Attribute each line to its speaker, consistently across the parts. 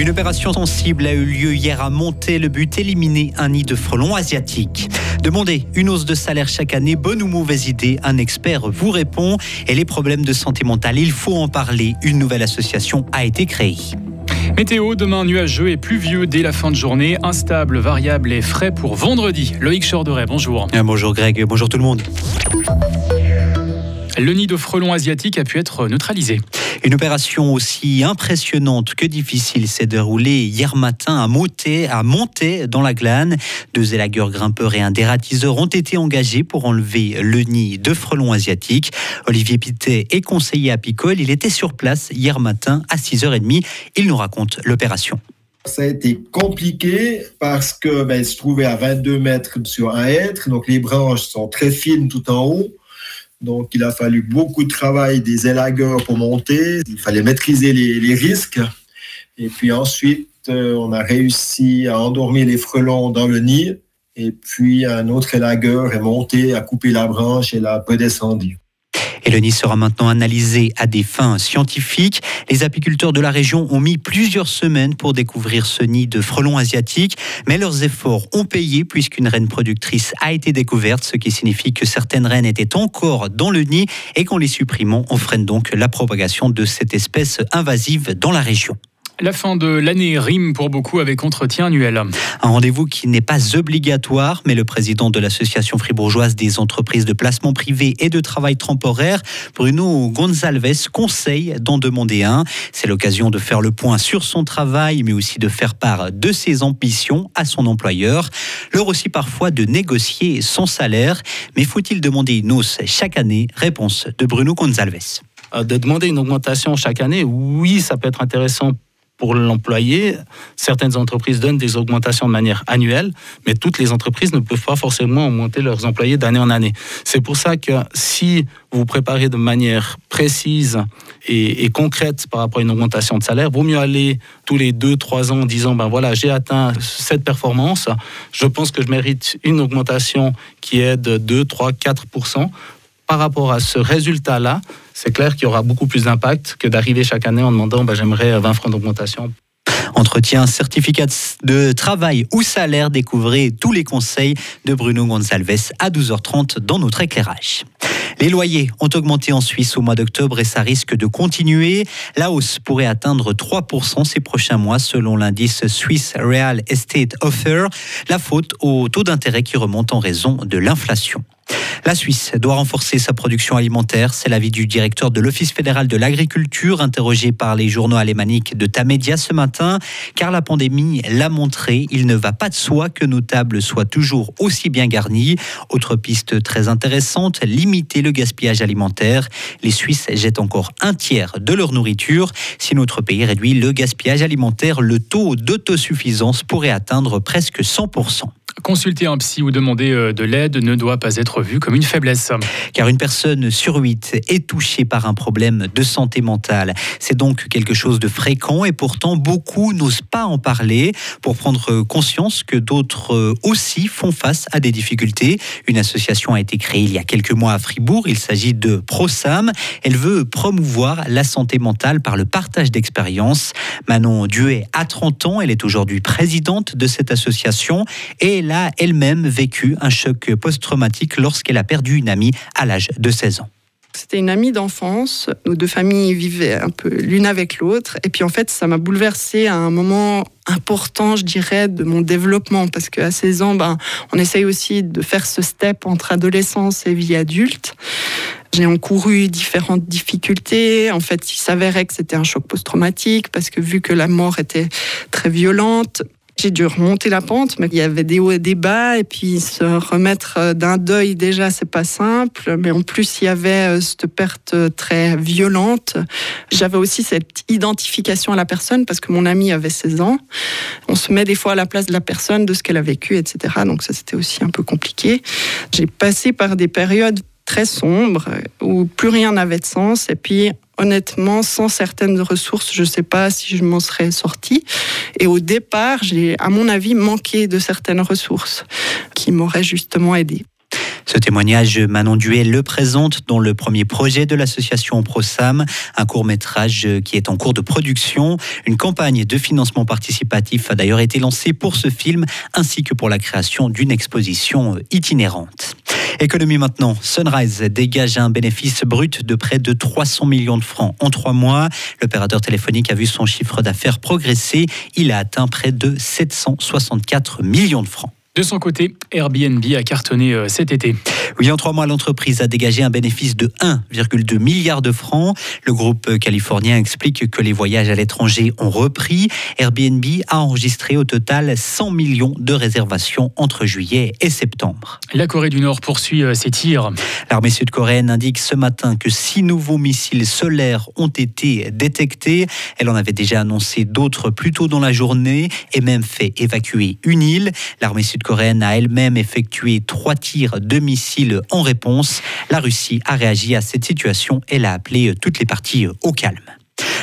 Speaker 1: Une opération sensible a eu lieu hier à Monté. Le but, éliminer un nid de frelons asiatiques. Demandez une hausse de salaire chaque année, bonne ou mauvaise idée Un expert vous répond. Et les problèmes de santé mentale, il faut en parler. Une nouvelle association a été créée.
Speaker 2: Météo, demain nuageux et pluvieux dès la fin de journée, instable, variable et frais pour vendredi. Loïc Chorderet, bonjour.
Speaker 1: Euh, bonjour Greg, bonjour tout le monde.
Speaker 2: Le nid de frelons asiatique a pu être neutralisé.
Speaker 1: Une opération aussi impressionnante que difficile s'est déroulée hier matin à Monté, à Monté dans la Glane. Deux élagueurs grimpeurs et un dératiseur ont été engagés pour enlever le nid de frelons asiatiques. Olivier Pité est conseiller apicole. Il était sur place hier matin à 6h30. Il nous raconte l'opération.
Speaker 3: Ça a été compliqué parce que ben, se trouvait à 22 mètres sur un hêtre, donc les branches sont très fines tout en haut. Donc, il a fallu beaucoup de travail des élagueurs pour monter. Il fallait maîtriser les, risques. Et puis ensuite, euh, on a réussi à endormir les frelons dans le nid. Et puis, un autre élagueur est monté, a coupé la branche et l'a redescendu.
Speaker 1: Et le nid sera maintenant analysé à des fins scientifiques. Les apiculteurs de la région ont mis plusieurs semaines pour découvrir ce nid de frelons asiatiques, mais leurs efforts ont payé puisqu'une reine productrice a été découverte, ce qui signifie que certaines reines étaient encore dans le nid et qu'en les supprimant, on freine donc la propagation de cette espèce invasive dans la région.
Speaker 2: La fin de l'année rime pour beaucoup avec entretien annuel.
Speaker 1: Un rendez-vous qui n'est pas obligatoire, mais le président de l'association fribourgeoise des entreprises de placement privé et de travail temporaire, Bruno Gonzalves, conseille d'en demander un. C'est l'occasion de faire le point sur son travail, mais aussi de faire part de ses ambitions à son employeur. L'heure aussi parfois de négocier son salaire. Mais faut-il demander une hausse chaque année? Réponse de Bruno Gonzalves.
Speaker 4: Euh, de demander une augmentation chaque année, oui, ça peut être intéressant pour l'employé. Certaines entreprises donnent des augmentations de manière annuelle, mais toutes les entreprises ne peuvent pas forcément augmenter leurs employés d'année en année. C'est pour ça que si vous préparez de manière précise et, concrète par rapport à une augmentation de salaire, vaut mieux aller tous les deux, trois ans en disant, ben voilà, j'ai atteint cette performance, je pense que je mérite une augmentation qui est de 2, 3, 4 par rapport à ce résultat-là, c'est clair qu'il y aura beaucoup plus d'impact que d'arriver chaque année en demandant bah, j'aimerais 20 francs d'augmentation.
Speaker 1: Entretien, certificat de travail ou salaire, découvrez tous les conseils de Bruno Gonzalves à 12h30 dans notre éclairage. Les loyers ont augmenté en Suisse au mois d'octobre et ça risque de continuer. La hausse pourrait atteindre 3% ces prochains mois selon l'indice Swiss Real Estate Offer. La faute au taux d'intérêt qui remonte en raison de l'inflation. La Suisse doit renforcer sa production alimentaire. C'est l'avis du directeur de l'Office fédéral de l'agriculture, interrogé par les journaux alémaniques de Tamedia ce matin. Car la pandémie l'a montré, il ne va pas de soi que nos tables soient toujours aussi bien garnies. Autre piste très intéressante, limiter le gaspillage alimentaire. Les Suisses jettent encore un tiers de leur nourriture. Si notre pays réduit le gaspillage alimentaire, le taux d'autosuffisance pourrait atteindre presque 100%.
Speaker 2: Consulter un psy ou demander euh, de l'aide ne doit pas être vu comme une faiblesse.
Speaker 1: Car une personne sur huit est touchée par un problème de santé mentale. C'est donc quelque chose de fréquent et pourtant beaucoup n'osent pas en parler pour prendre conscience que d'autres euh, aussi font face à des difficultés. Une association a été créée il y a quelques mois à Fribourg. Il s'agit de ProSam. Elle veut promouvoir la santé mentale par le partage d'expériences. Manon Duet a 30 ans. Elle est aujourd'hui présidente de cette association et elle a elle-même vécu un choc post-traumatique lorsqu'elle a perdu une amie à l'âge de 16 ans.
Speaker 5: C'était une amie d'enfance. Nos deux familles vivaient un peu l'une avec l'autre. Et puis en fait, ça m'a bouleversée à un moment important, je dirais, de mon développement. Parce qu'à 16 ans, ben, on essaye aussi de faire ce step entre adolescence et vie adulte. J'ai encouru différentes difficultés. En fait, il s'avérait que c'était un choc post-traumatique parce que vu que la mort était très violente, j'ai dû remonter la pente, mais il y avait des hauts et des bas, et puis se remettre euh, d'un deuil déjà, c'est pas simple. Mais en plus, il y avait euh, cette perte très violente. J'avais aussi cette identification à la personne parce que mon ami avait 16 ans. On se met des fois à la place de la personne, de ce qu'elle a vécu, etc. Donc ça, c'était aussi un peu compliqué. J'ai passé par des périodes très sombres où plus rien n'avait de sens, et puis honnêtement, sans certaines ressources, je ne sais pas si je m'en serais sortie. Et au départ, j'ai, à mon avis, manqué de certaines ressources qui m'auraient justement aidé.
Speaker 1: Ce témoignage, Manon Duel le présente dans le premier projet de l'association ProSam, un court-métrage qui est en cours de production. Une campagne de financement participatif a d'ailleurs été lancée pour ce film, ainsi que pour la création d'une exposition itinérante. Économie maintenant, Sunrise dégage un bénéfice brut de près de 300 millions de francs en trois mois. L'opérateur téléphonique a vu son chiffre d'affaires progresser. Il a atteint près de 764 millions de francs.
Speaker 2: De son côté, Airbnb a cartonné euh, cet été.
Speaker 1: Oui, en trois mois, l'entreprise a dégagé un bénéfice de 1,2 milliard de francs. Le groupe californien explique que les voyages à l'étranger ont repris. Airbnb a enregistré au total 100 millions de réservations entre juillet et septembre.
Speaker 2: La Corée du Nord poursuit euh, ses tirs.
Speaker 1: L'armée sud-coréenne indique ce matin que six nouveaux missiles solaires ont été détectés. Elle en avait déjà annoncé d'autres plus tôt dans la journée et même fait évacuer une île. L'armée sud coréenne a elle-même effectué trois tirs de missiles en réponse. La Russie a réagi à cette situation et a appelé toutes les parties au calme.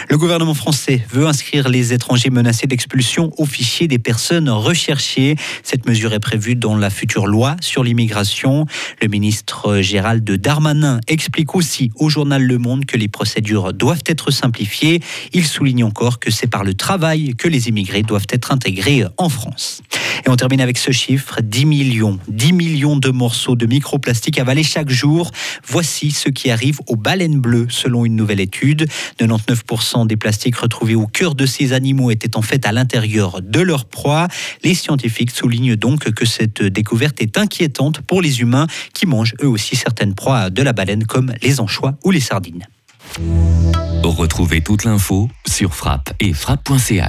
Speaker 1: Le gouvernement français veut inscrire les étrangers menacés d'expulsion au fichier des personnes recherchées. Cette mesure est prévue dans la future loi sur l'immigration. Le ministre Gérald Darmanin explique aussi au journal Le Monde que les procédures doivent être simplifiées. Il souligne encore que c'est par le travail que les immigrés doivent être intégrés en France. Et on termine avec ce chiffre 10 millions, 10 millions de morceaux de microplastique avalés chaque jour. Voici ce qui arrive aux baleines bleues selon une nouvelle étude. 99% des plastiques retrouvés au cœur de ces animaux étaient en fait à l'intérieur de leur proie. Les scientifiques soulignent donc que cette découverte est inquiétante pour les humains qui mangent eux aussi certaines proies de la baleine comme les anchois ou les sardines.
Speaker 6: Retrouvez toute l'info sur frappe et frappe.ch.